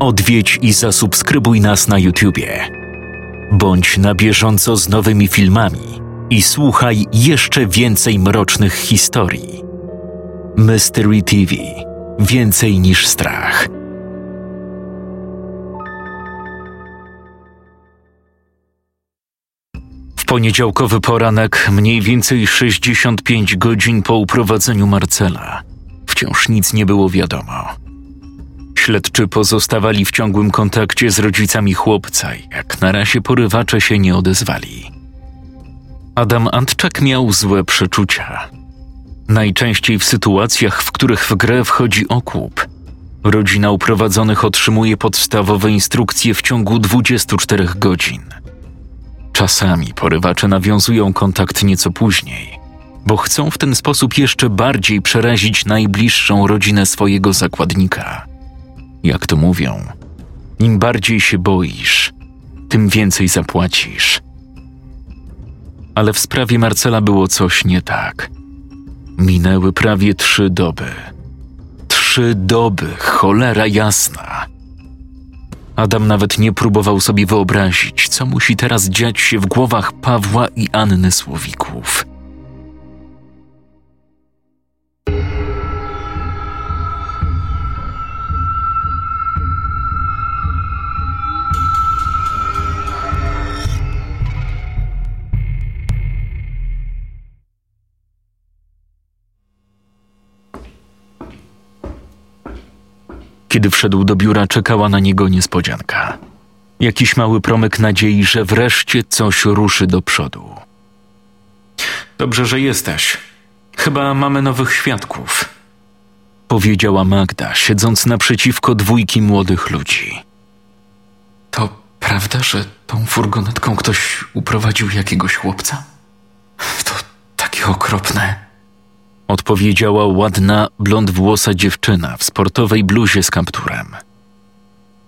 Odwiedź i zasubskrybuj nas na YouTubie. Bądź na bieżąco z nowymi filmami i słuchaj jeszcze więcej mrocznych historii. Mystery TV Więcej niż strach. W poniedziałkowy poranek, mniej więcej 65 godzin po uprowadzeniu Marcela, wciąż nic nie było wiadomo. Śledczy pozostawali w ciągłym kontakcie z rodzicami chłopca, jak na razie porywacze się nie odezwali. Adam Antczak miał złe przeczucia. Najczęściej w sytuacjach, w których w grę wchodzi okup, rodzina uprowadzonych otrzymuje podstawowe instrukcje w ciągu 24 godzin. Czasami porywacze nawiązują kontakt nieco później, bo chcą w ten sposób jeszcze bardziej przerazić najbliższą rodzinę swojego zakładnika. Jak to mówią, im bardziej się boisz, tym więcej zapłacisz. Ale w sprawie Marcela było coś nie tak. Minęły prawie trzy doby. Trzy doby, cholera jasna. Adam nawet nie próbował sobie wyobrazić, co musi teraz dziać się w głowach Pawła i Anny Słowików. Kiedy wszedł do biura, czekała na niego niespodzianka. Jakiś mały promyk nadziei, że wreszcie coś ruszy do przodu. Dobrze, że jesteś. Chyba mamy nowych świadków, powiedziała Magda, siedząc naprzeciwko dwójki młodych ludzi. To prawda, że tą furgonetką ktoś uprowadził jakiegoś chłopca? To takie okropne odpowiedziała ładna, blond włosa dziewczyna w sportowej bluzie z kapturem.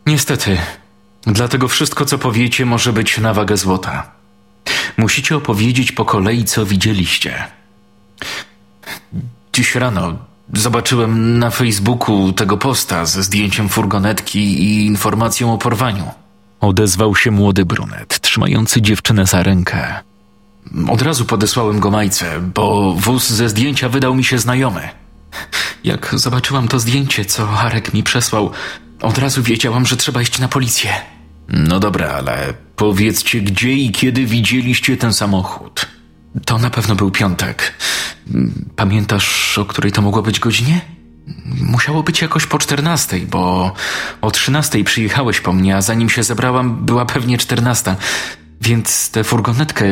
Niestety, dlatego wszystko, co powiecie, może być na wagę złota. Musicie opowiedzieć po kolei, co widzieliście. Dziś rano zobaczyłem na Facebooku tego posta ze zdjęciem furgonetki i informacją o porwaniu. Odezwał się młody brunet, trzymający dziewczynę za rękę. Od razu podesłałem go majce, bo wóz ze zdjęcia wydał mi się znajomy. Jak zobaczyłam to zdjęcie, co Harek mi przesłał, od razu wiedziałam, że trzeba iść na policję. No dobra, ale powiedzcie, gdzie i kiedy widzieliście ten samochód? To na pewno był piątek. Pamiętasz, o której to mogło być godzinie? Musiało być jakoś po czternastej, bo o trzynastej przyjechałeś po mnie, a zanim się zebrałam, była pewnie czternasta. Więc tę furgonetkę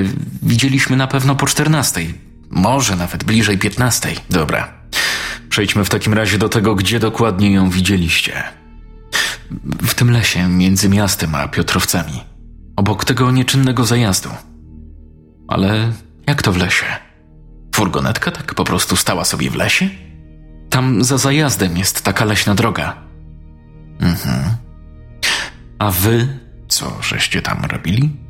widzieliśmy na pewno po czternastej. Może nawet bliżej piętnastej. Dobra. Przejdźmy w takim razie do tego, gdzie dokładnie ją widzieliście. W tym lesie między miastem a Piotrowcami. Obok tego nieczynnego zajazdu. Ale jak to w lesie? Furgonetka tak po prostu stała sobie w lesie? Tam za zajazdem jest taka leśna droga. Mhm. A wy co żeście tam robili?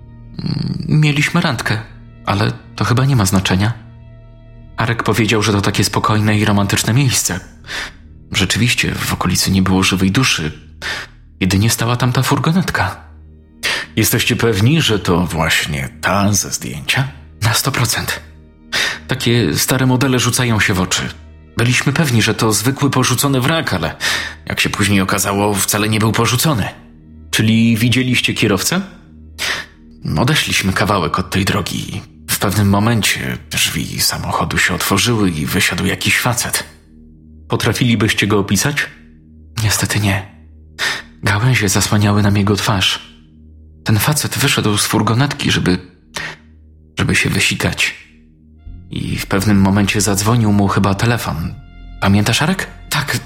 Mieliśmy randkę, ale to chyba nie ma znaczenia. Arek powiedział, że to takie spokojne i romantyczne miejsce. Rzeczywiście, w okolicy nie było żywej duszy. Jedynie stała tam ta furgonetka. Jesteście pewni, że to właśnie ta ze zdjęcia? Na sto procent. Takie stare modele rzucają się w oczy. Byliśmy pewni, że to zwykły porzucony wrak, ale jak się później okazało, wcale nie był porzucony. Czyli widzieliście kierowcę? Odeszliśmy kawałek od tej drogi. W pewnym momencie drzwi samochodu się otworzyły i wysiadł jakiś facet. Potrafilibyście go opisać? Niestety nie. Gałęzie zasłaniały nam jego twarz. Ten facet wyszedł z furgonetki, żeby. żeby się wysikać. I w pewnym momencie zadzwonił mu chyba telefon. Pamiętasz, Arek? Tak, tak,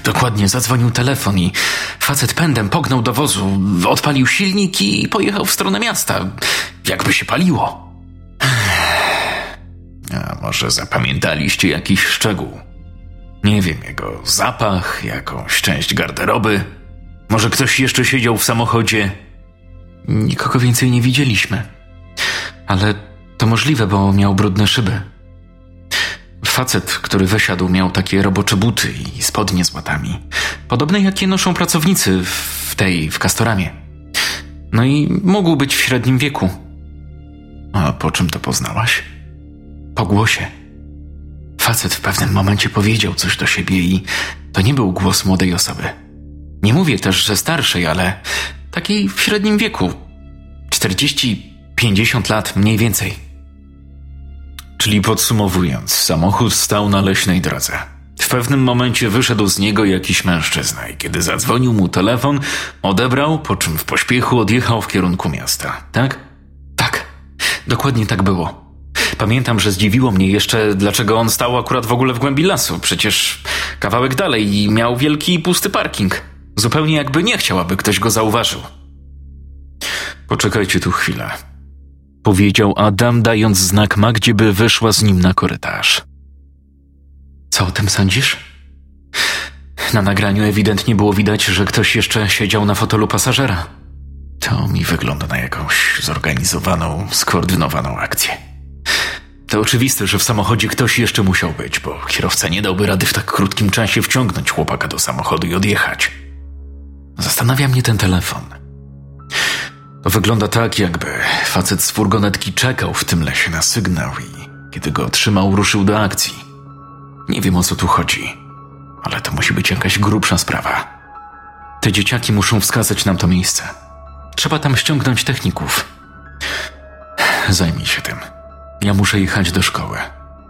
dokładnie. Zadzwonił telefon i facet pędem pognął do wozu, odpalił silnik i pojechał w stronę miasta. Jakby się paliło. A może zapamiętaliście jakiś szczegół? Nie wiem, jego zapach, jakąś część garderoby. Może ktoś jeszcze siedział w samochodzie? Nikogo więcej nie widzieliśmy. Ale to możliwe, bo miał brudne szyby. Facet, który wysiadł, miał takie robocze buty i spodnie z łatami. Podobne jakie noszą pracownicy w tej, w Kastoramie. No i mógł być w średnim wieku. A po czym to poznałaś? Po głosie. Facet w pewnym momencie powiedział coś do siebie i to nie był głos młodej osoby. Nie mówię też, że starszej, ale takiej w średnim wieku. 40-50 lat mniej więcej. Czyli podsumowując, samochód stał na leśnej drodze. W pewnym momencie wyszedł z niego jakiś mężczyzna i kiedy zadzwonił mu telefon, odebrał, po czym w pośpiechu odjechał w kierunku miasta. Tak? Tak. Dokładnie tak było. Pamiętam, że zdziwiło mnie jeszcze, dlaczego on stał akurat w ogóle w głębi lasu. Przecież kawałek dalej i miał wielki i pusty parking. Zupełnie jakby nie chciał, aby ktoś go zauważył. Poczekajcie tu chwilę. Powiedział Adam, dając znak Magdzie, by wyszła z nim na korytarz. Co o tym sądzisz? Na nagraniu ewidentnie było widać, że ktoś jeszcze siedział na fotelu pasażera. To mi wygląda na jakąś zorganizowaną, skoordynowaną akcję. To oczywiste, że w samochodzie ktoś jeszcze musiał być, bo kierowca nie dałby rady w tak krótkim czasie wciągnąć chłopaka do samochodu i odjechać. Zastanawia mnie ten telefon. Wygląda tak, jakby facet z furgonetki czekał w tym lesie na sygnał i kiedy go otrzymał, ruszył do akcji. Nie wiem o co tu chodzi, ale to musi być jakaś grubsza sprawa. Te dzieciaki muszą wskazać nam to miejsce. Trzeba tam ściągnąć techników. Zajmij się tym. Ja muszę jechać do szkoły,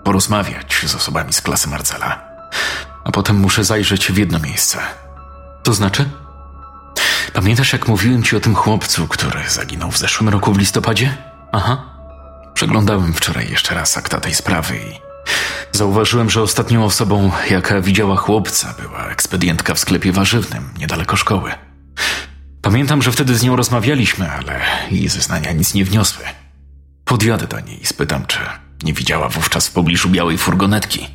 porozmawiać z osobami z klasy Marcela, a potem muszę zajrzeć w jedno miejsce. To znaczy? Pamiętasz, jak mówiłem ci o tym chłopcu, który zaginął w zeszłym roku w listopadzie? Aha. Przeglądałem wczoraj jeszcze raz akta tej sprawy i zauważyłem, że ostatnią osobą, jaka widziała chłopca, była ekspedientka w sklepie warzywnym niedaleko szkoły. Pamiętam, że wtedy z nią rozmawialiśmy, ale jej zeznania nic nie wniosły. Podjadę do niej i spytam, czy nie widziała wówczas w pobliżu białej furgonetki.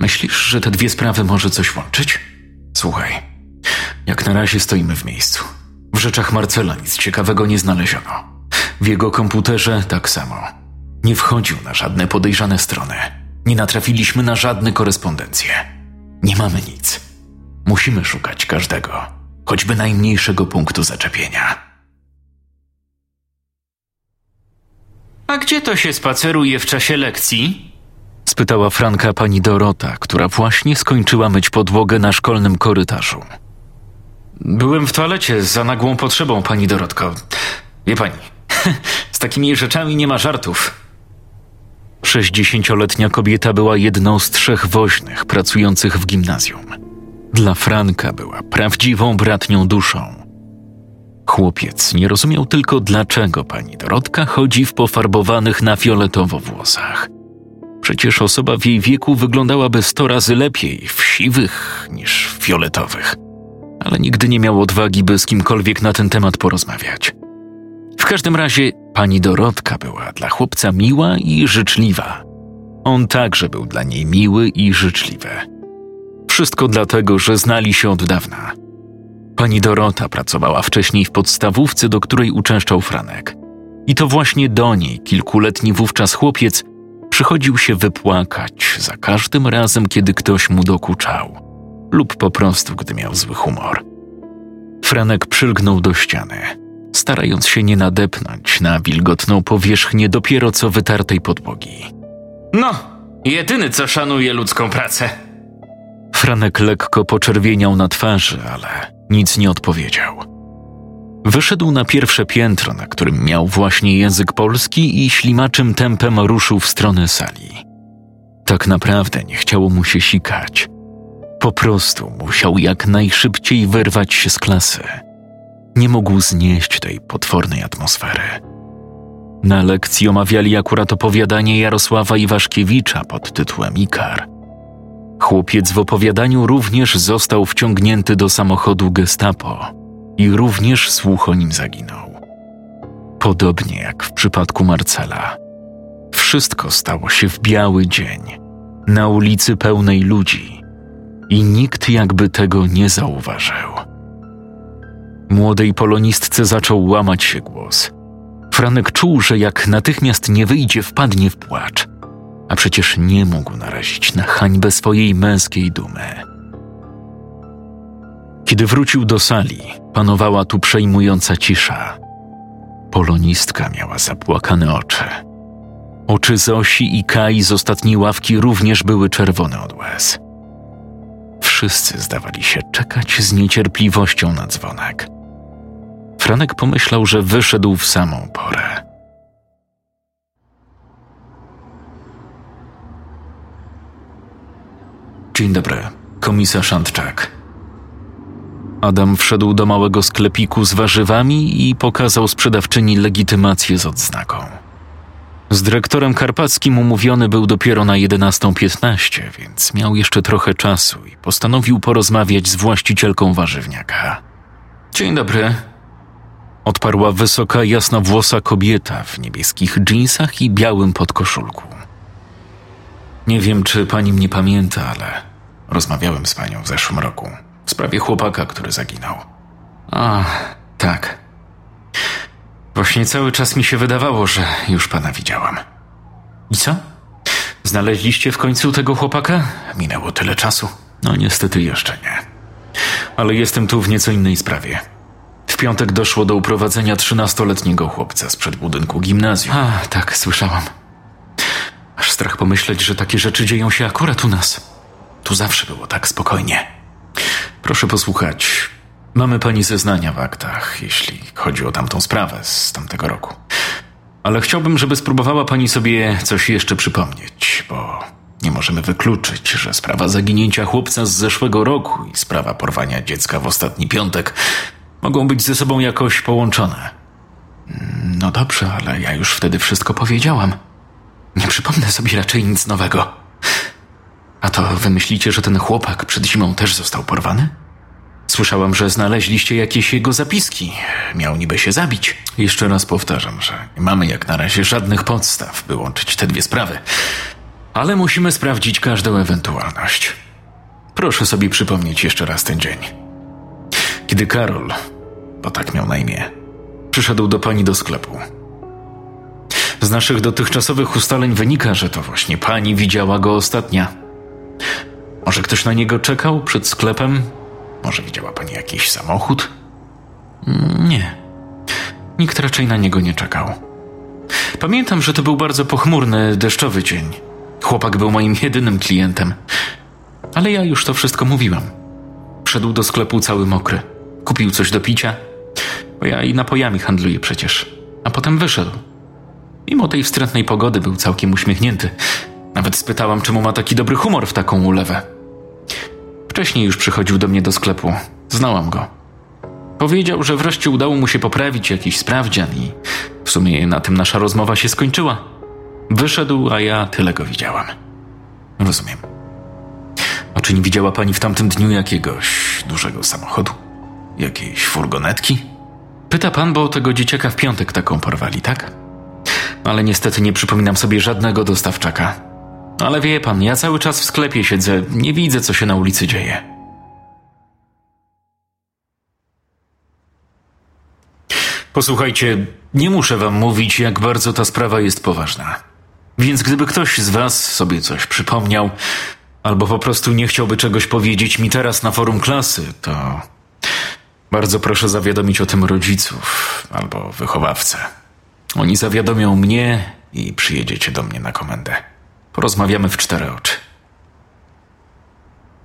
Myślisz, że te dwie sprawy może coś łączyć? Słuchaj, jak na razie stoimy w miejscu. W rzeczach Marcela nic ciekawego nie znaleziono. W jego komputerze tak samo. Nie wchodził na żadne podejrzane strony. Nie natrafiliśmy na żadne korespondencje. Nie mamy nic. Musimy szukać każdego, choćby najmniejszego punktu zaczepienia. A gdzie to się spaceruje w czasie lekcji? spytała Franka pani Dorota, która właśnie skończyła myć podłogę na szkolnym korytarzu. Byłem w toalecie za nagłą potrzebą, pani Dorotko. Wie pani, z takimi rzeczami nie ma żartów. Sześćdziesięcioletnia kobieta była jedną z trzech woźnych pracujących w gimnazjum. Dla Franka była prawdziwą bratnią duszą. Chłopiec nie rozumiał tylko, dlaczego pani Dorotka chodzi w pofarbowanych na fioletowo włosach. Przecież osoba w jej wieku wyglądałaby sto razy lepiej w siwych niż w fioletowych. Ale nigdy nie miał odwagi, by z kimkolwiek na ten temat porozmawiać. W każdym razie pani Dorotka była dla chłopca miła i życzliwa. On także był dla niej miły i życzliwy. Wszystko dlatego, że znali się od dawna – Pani Dorota pracowała wcześniej w podstawówce, do której uczęszczał Franek. I to właśnie do niej kilkuletni wówczas chłopiec przychodził się wypłakać za każdym razem, kiedy ktoś mu dokuczał, lub po prostu gdy miał zły humor. Franek przylgnął do ściany, starając się nie nadepnąć na wilgotną powierzchnię dopiero co wytartej podłogi. No, jedyny co szanuje ludzką pracę. Franek lekko poczerwieniał na twarzy, ale nic nie odpowiedział. Wyszedł na pierwsze piętro, na którym miał właśnie język polski i ślimaczym tempem ruszył w stronę sali. Tak naprawdę nie chciało mu się sikać. Po prostu musiał jak najszybciej wyrwać się z klasy. Nie mógł znieść tej potwornej atmosfery. Na lekcji omawiali akurat opowiadanie Jarosława Iwaszkiewicza pod tytułem Ikar – Chłopiec w opowiadaniu również został wciągnięty do samochodu Gestapo i również słuch o nim zaginął. Podobnie jak w przypadku Marcela. Wszystko stało się w biały dzień, na ulicy pełnej ludzi i nikt jakby tego nie zauważył. Młodej polonistce zaczął łamać się głos. Franek czuł, że jak natychmiast nie wyjdzie, wpadnie w płacz – a przecież nie mógł narazić na hańbę swojej męskiej dumy. Kiedy wrócił do sali, panowała tu przejmująca cisza. Polonistka miała zapłakane oczy. Oczy Zosi i Kai z ostatniej ławki również były czerwone od łez. Wszyscy zdawali się czekać z niecierpliwością na dzwonek. Franek pomyślał, że wyszedł w samą porę. Dzień dobry, komisarz Antczak. Adam wszedł do małego sklepiku z warzywami i pokazał sprzedawczyni legitymację z odznaką. Z dyrektorem Karpackim umówiony był dopiero na 11.15, więc miał jeszcze trochę czasu i postanowił porozmawiać z właścicielką warzywniaka. Dzień dobry. Odparła wysoka, jasnowłosa kobieta w niebieskich dżinsach i białym podkoszulku. Nie wiem, czy pani mnie pamięta, ale rozmawiałem z panią w zeszłym roku w sprawie chłopaka, który zaginął. A, tak. Właśnie cały czas mi się wydawało, że już pana widziałam. I co? Znaleźliście w końcu tego chłopaka? Minęło tyle czasu. No niestety jeszcze nie. Ale jestem tu w nieco innej sprawie. W piątek doszło do uprowadzenia trzynastoletniego chłopca sprzed budynku gimnazjum. A, tak, słyszałam. Aż strach pomyśleć, że takie rzeczy dzieją się akurat u nas. Tu zawsze było tak spokojnie. Proszę posłuchać. Mamy pani zeznania w aktach, jeśli chodzi o tamtą sprawę z tamtego roku. Ale chciałbym, żeby spróbowała pani sobie coś jeszcze przypomnieć, bo nie możemy wykluczyć, że sprawa zaginięcia chłopca z zeszłego roku i sprawa porwania dziecka w ostatni piątek mogą być ze sobą jakoś połączone. No dobrze, ale ja już wtedy wszystko powiedziałam. Nie przypomnę sobie raczej nic nowego. A to wy myślicie, że ten chłopak przed zimą też został porwany? Słyszałam, że znaleźliście jakieś jego zapiski. Miał niby się zabić. Jeszcze raz powtarzam, że nie mamy jak na razie żadnych podstaw, by łączyć te dwie sprawy. Ale musimy sprawdzić każdą ewentualność. Proszę sobie przypomnieć jeszcze raz ten dzień. Kiedy Karol, bo tak miał na imię, przyszedł do pani do sklepu. Z naszych dotychczasowych ustaleń wynika, że to właśnie pani widziała go ostatnia. Może ktoś na niego czekał przed sklepem? Może widziała pani jakiś samochód? Nie. Nikt raczej na niego nie czekał. Pamiętam, że to był bardzo pochmurny, deszczowy dzień. Chłopak był moim jedynym klientem. Ale ja już to wszystko mówiłam. Wszedł do sklepu cały mokry. Kupił coś do picia, bo ja i napojami handluję przecież. A potem wyszedł. Mimo tej wstrętnej pogody był całkiem uśmiechnięty. Nawet spytałam, czemu ma taki dobry humor w taką ulewę. Wcześniej już przychodził do mnie do sklepu. Znałam go. Powiedział, że wreszcie udało mu się poprawić jakiś sprawdzian i w sumie na tym nasza rozmowa się skończyła. Wyszedł, a ja tyle go widziałam. Rozumiem. A czy nie widziała pani w tamtym dniu jakiegoś dużego samochodu? Jakiejś furgonetki? Pyta pan, bo tego dzieciaka w piątek taką porwali, tak? Ale niestety nie przypominam sobie żadnego dostawczaka. Ale wie pan, ja cały czas w sklepie siedzę, nie widzę, co się na ulicy dzieje. Posłuchajcie, nie muszę wam mówić, jak bardzo ta sprawa jest poważna. Więc gdyby ktoś z was sobie coś przypomniał, albo po prostu nie chciałby czegoś powiedzieć mi teraz na forum klasy, to bardzo proszę zawiadomić o tym rodziców albo wychowawcę. Oni zawiadomią mnie i przyjedziecie do mnie na komendę. Porozmawiamy w cztery oczy.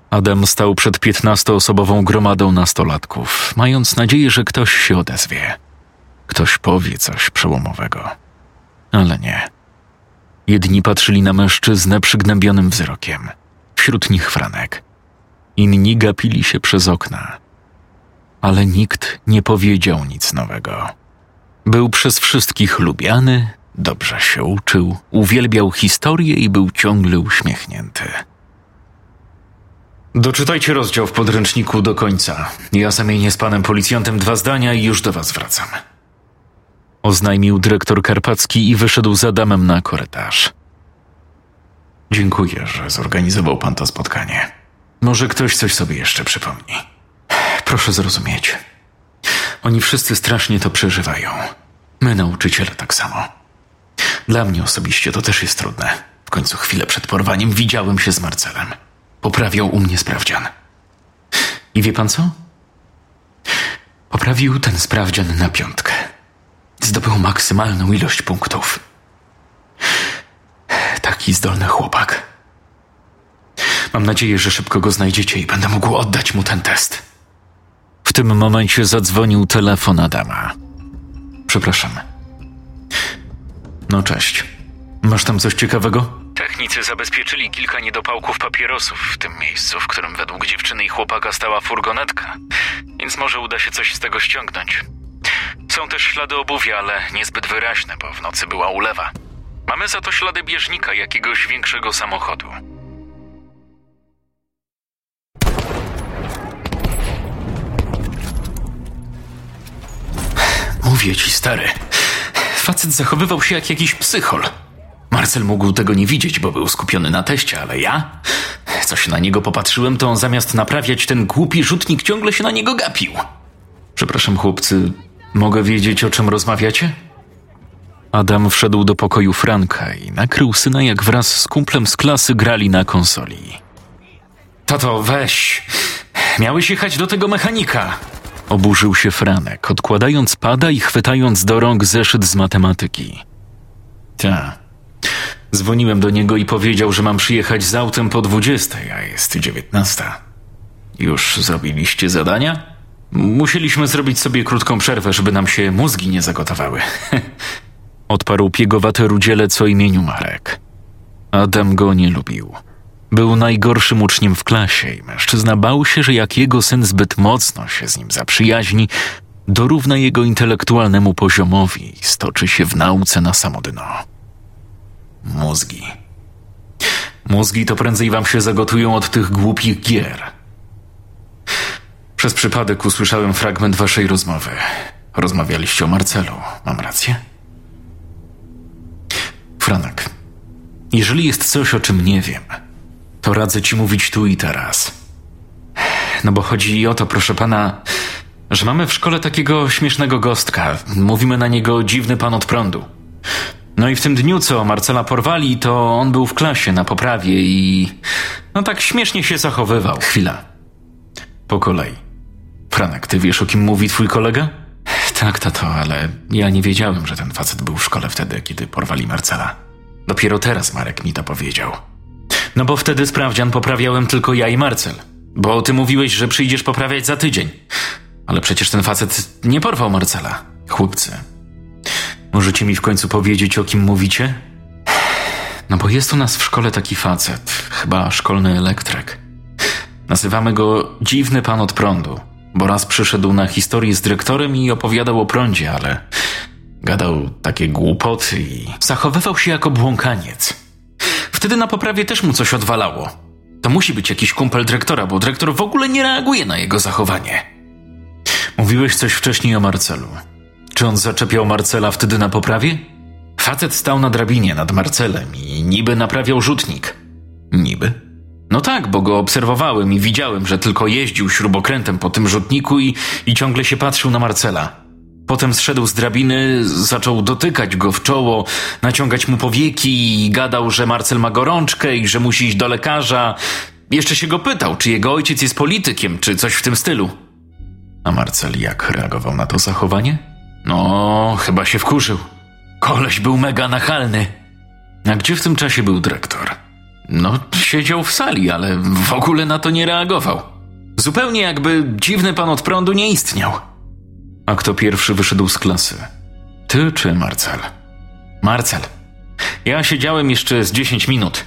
Adam stał przed piętnastoosobową gromadą nastolatków, mając nadzieję, że ktoś się odezwie. Ktoś powie coś przełomowego. Ale nie. Jedni patrzyli na mężczyznę przygnębionym wzrokiem. Wśród nich Franek. Inni gapili się przez okna. Ale nikt nie powiedział nic nowego. Był przez wszystkich lubiany, Dobrze się uczył, uwielbiał historię i był ciągle uśmiechnięty. Doczytajcie rozdział w podręczniku do końca. Ja zamienię z panem policjantem dwa zdania i już do was wracam. Oznajmił dyrektor Karpacki i wyszedł za damem na korytarz. Dziękuję, że zorganizował pan to spotkanie. Może ktoś coś sobie jeszcze przypomni. Proszę zrozumieć. Oni wszyscy strasznie to przeżywają. My, nauczyciele, tak samo. Dla mnie osobiście to też jest trudne. W końcu chwilę przed porwaniem widziałem się z Marcelem. Poprawiał u mnie sprawdzian. I wie pan co? Poprawił ten sprawdzian na piątkę. Zdobył maksymalną ilość punktów. Taki zdolny chłopak. Mam nadzieję, że szybko go znajdziecie i będę mógł oddać mu ten test. W tym momencie zadzwonił telefon Adama. Przepraszam. No cześć. Masz tam coś ciekawego? Technicy zabezpieczyli kilka niedopałków papierosów w tym miejscu, w którym według dziewczyny i chłopaka stała furgonetka, więc może uda się coś z tego ściągnąć. Są też ślady obuwia, ale niezbyt wyraźne, bo w nocy była ulewa. Mamy za to ślady bieżnika jakiegoś większego samochodu. Mówię ci, stary. Facet zachowywał się jak jakiś psychol. Marcel mógł tego nie widzieć, bo był skupiony na teście, ale ja? Co się na niego popatrzyłem, to on zamiast naprawiać ten głupi rzutnik ciągle się na niego gapił. Przepraszam, chłopcy, mogę wiedzieć, o czym rozmawiacie? Adam wszedł do pokoju Franka i nakrył syna, jak wraz z kumplem z klasy grali na konsoli. Tato, weź. Miałeś jechać do tego mechanika. Oburzył się Franek, odkładając pada i chwytając do rąk zeszyt z matematyki. Ta. Dzwoniłem do niego i powiedział, że mam przyjechać z autem po 20, a jest 19. Już zrobiliście zadania? Musieliśmy zrobić sobie krótką przerwę, żeby nam się mózgi nie zagotowały. Odparł piegowaty rudzielec o imieniu Marek. Adam go nie lubił. Był najgorszym uczniem w klasie i mężczyzna bał się, że jak jego syn zbyt mocno się z nim zaprzyjaźni, dorówna jego intelektualnemu poziomowi i stoczy się w nauce na samo dno. Mózgi. Mózgi to prędzej wam się zagotują od tych głupich gier. Przez przypadek usłyszałem fragment waszej rozmowy. Rozmawialiście o Marcelu. Mam rację? Franek, jeżeli jest coś, o czym nie wiem, to radzę ci mówić tu i teraz. No bo chodzi o to, proszę pana, że mamy w szkole takiego śmiesznego gostka. Mówimy na niego dziwny pan od prądu. No i w tym dniu, co Marcela porwali, to on był w klasie na poprawie i. No tak śmiesznie się zachowywał. Chwila. Po kolei. Franek, ty wiesz o kim mówi twój kolega? Tak, tato, ale ja nie wiedziałem, że ten facet był w szkole wtedy, kiedy porwali Marcela. Dopiero teraz Marek mi to powiedział. No bo wtedy sprawdzian poprawiałem tylko ja i Marcel. Bo ty mówiłeś, że przyjdziesz poprawiać za tydzień. Ale przecież ten facet nie porwał Marcela. Chłopcy, możecie mi w końcu powiedzieć, o kim mówicie? No bo jest u nas w szkole taki facet, chyba szkolny elektryk. Nazywamy go Dziwny Pan od Prądu, bo raz przyszedł na historię z dyrektorem i opowiadał o prądzie, ale gadał takie głupoty i zachowywał się jako błąkaniec. Wtedy na poprawie też mu coś odwalało. To musi być jakiś kumpel dyrektora, bo dyrektor w ogóle nie reaguje na jego zachowanie. Mówiłeś coś wcześniej o Marcelu. Czy on zaczepiał Marcela wtedy na poprawie? Facet stał na drabinie nad Marcelem i niby naprawiał rzutnik. Niby? No tak, bo go obserwowałem i widziałem, że tylko jeździł śrubokrętem po tym rzutniku i, i ciągle się patrzył na Marcela. Potem zszedł z drabiny, zaczął dotykać go w czoło, naciągać mu powieki i gadał, że Marcel ma gorączkę i że musi iść do lekarza. Jeszcze się go pytał, czy jego ojciec jest politykiem, czy coś w tym stylu. A Marcel jak reagował na to zachowanie? No, chyba się wkurzył. Koleś był mega nachalny. A gdzie w tym czasie był dyrektor? No, siedział w sali, ale w ogóle na to nie reagował. Zupełnie jakby dziwny pan od prądu nie istniał. A kto pierwszy wyszedł z klasy? Ty czy Marcel? Marcel. Ja siedziałem jeszcze z 10 minut.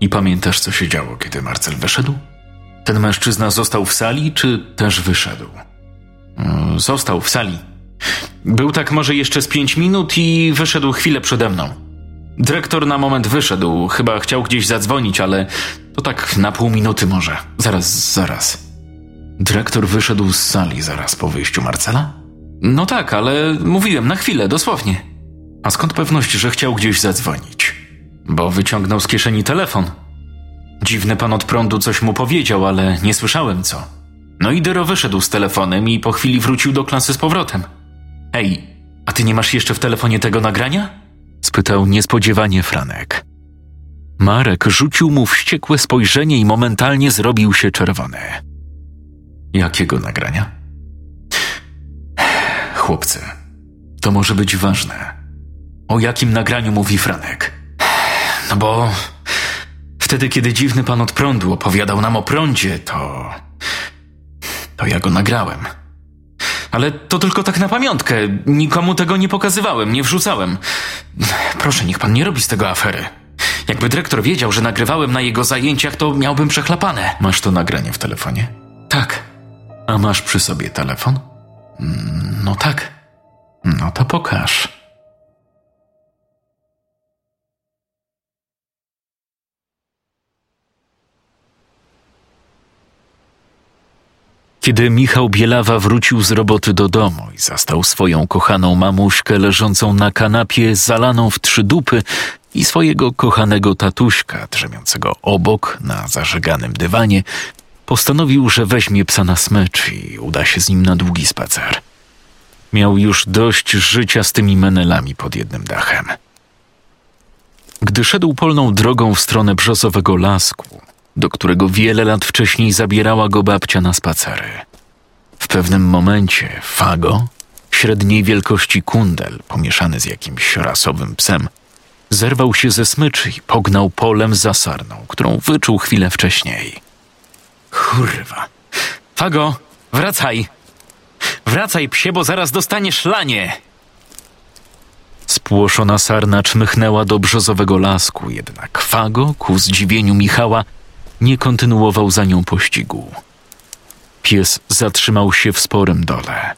I pamiętasz, co się działo, kiedy Marcel wyszedł? Ten mężczyzna został w sali, czy też wyszedł? Mm, został w sali. Był tak może jeszcze z pięć minut i wyszedł chwilę przede mną. Dyrektor na moment wyszedł, chyba chciał gdzieś zadzwonić, ale to tak na pół minuty może. Zaraz, zaraz. Dyrektor wyszedł z sali zaraz po wyjściu Marcela? No tak, ale mówiłem na chwilę, dosłownie. A skąd pewność, że chciał gdzieś zadzwonić? Bo wyciągnął z kieszeni telefon. Dziwny pan od prądu coś mu powiedział, ale nie słyszałem co. No i Dyro wyszedł z telefonem i po chwili wrócił do klasy z powrotem. Ej, a ty nie masz jeszcze w telefonie tego nagrania? spytał niespodziewanie Franek. Marek rzucił mu wściekłe spojrzenie i momentalnie zrobił się czerwony. Jakiego nagrania? Chłopcy, to może być ważne. O jakim nagraniu mówi Franek? No bo wtedy, kiedy dziwny pan od prądu opowiadał nam o prądzie, to. to ja go nagrałem. Ale to tylko tak na pamiątkę. Nikomu tego nie pokazywałem, nie wrzucałem. Proszę, niech pan nie robi z tego afery. Jakby dyrektor wiedział, że nagrywałem na jego zajęciach, to miałbym przechlapane. Masz to nagranie w telefonie? Tak. A masz przy sobie telefon? Mm, No tak. No to pokaż. Kiedy Michał Bielawa wrócił z roboty do domu i zastał swoją kochaną mamuśkę leżącą na kanapie, zalaną w trzy dupy i swojego kochanego tatuśka drzemiącego obok na zażeganym dywanie, postanowił, że weźmie psa na smycz i uda się z nim na długi spacer. Miał już dość życia z tymi menelami pod jednym dachem. Gdy szedł polną drogą w stronę brzozowego lasku, do którego wiele lat wcześniej zabierała go babcia na spacery. W pewnym momencie Fago, średniej wielkości kundel, pomieszany z jakimś rasowym psem, zerwał się ze smyczy i pognał polem za sarną, którą wyczuł chwilę wcześniej. Kurwa. Fago, wracaj! Wracaj, psie, bo zaraz dostaniesz lanie! Spłoszona sarna czmychnęła do brzozowego lasku, jednak Fago, ku zdziwieniu Michała, nie kontynuował za nią pościgu. Pies zatrzymał się w sporym dole,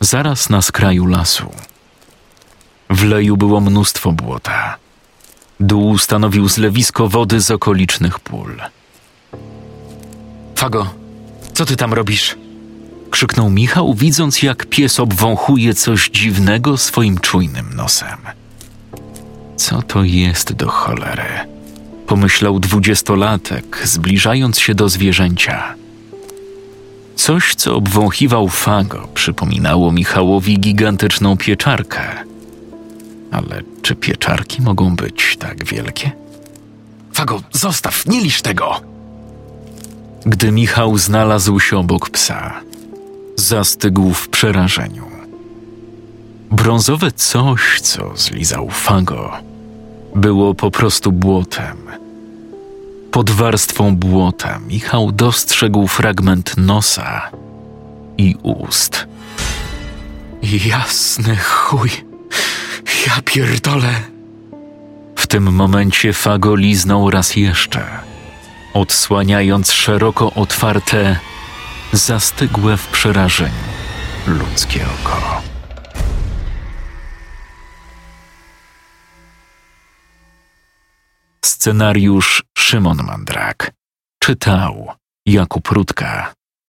zaraz na skraju lasu. W leju było mnóstwo błota. Dół stanowił zlewisko wody z okolicznych pól. Fago, co ty tam robisz? krzyknął Michał, widząc jak pies obwąchuje coś dziwnego swoim czujnym nosem. Co to jest do cholery? Pomyślał dwudziestolatek, zbliżając się do zwierzęcia. Coś, co obwąchiwał Fago, przypominało Michałowi gigantyczną pieczarkę. Ale czy pieczarki mogą być tak wielkie? Fago, zostaw, nie lisz tego! Gdy Michał znalazł się obok psa, zastygł w przerażeniu. Brązowe coś, co zlizał Fago, było po prostu błotem. Pod warstwą błota Michał dostrzegł fragment nosa i ust. Jasny chuj, ja pierdolę. W tym momencie Fago liznął raz jeszcze, odsłaniając szeroko otwarte, zastygłe w przerażeniu ludzkie oko. Scenariusz Szymon Mandrak. Czytał Jakub Rutka.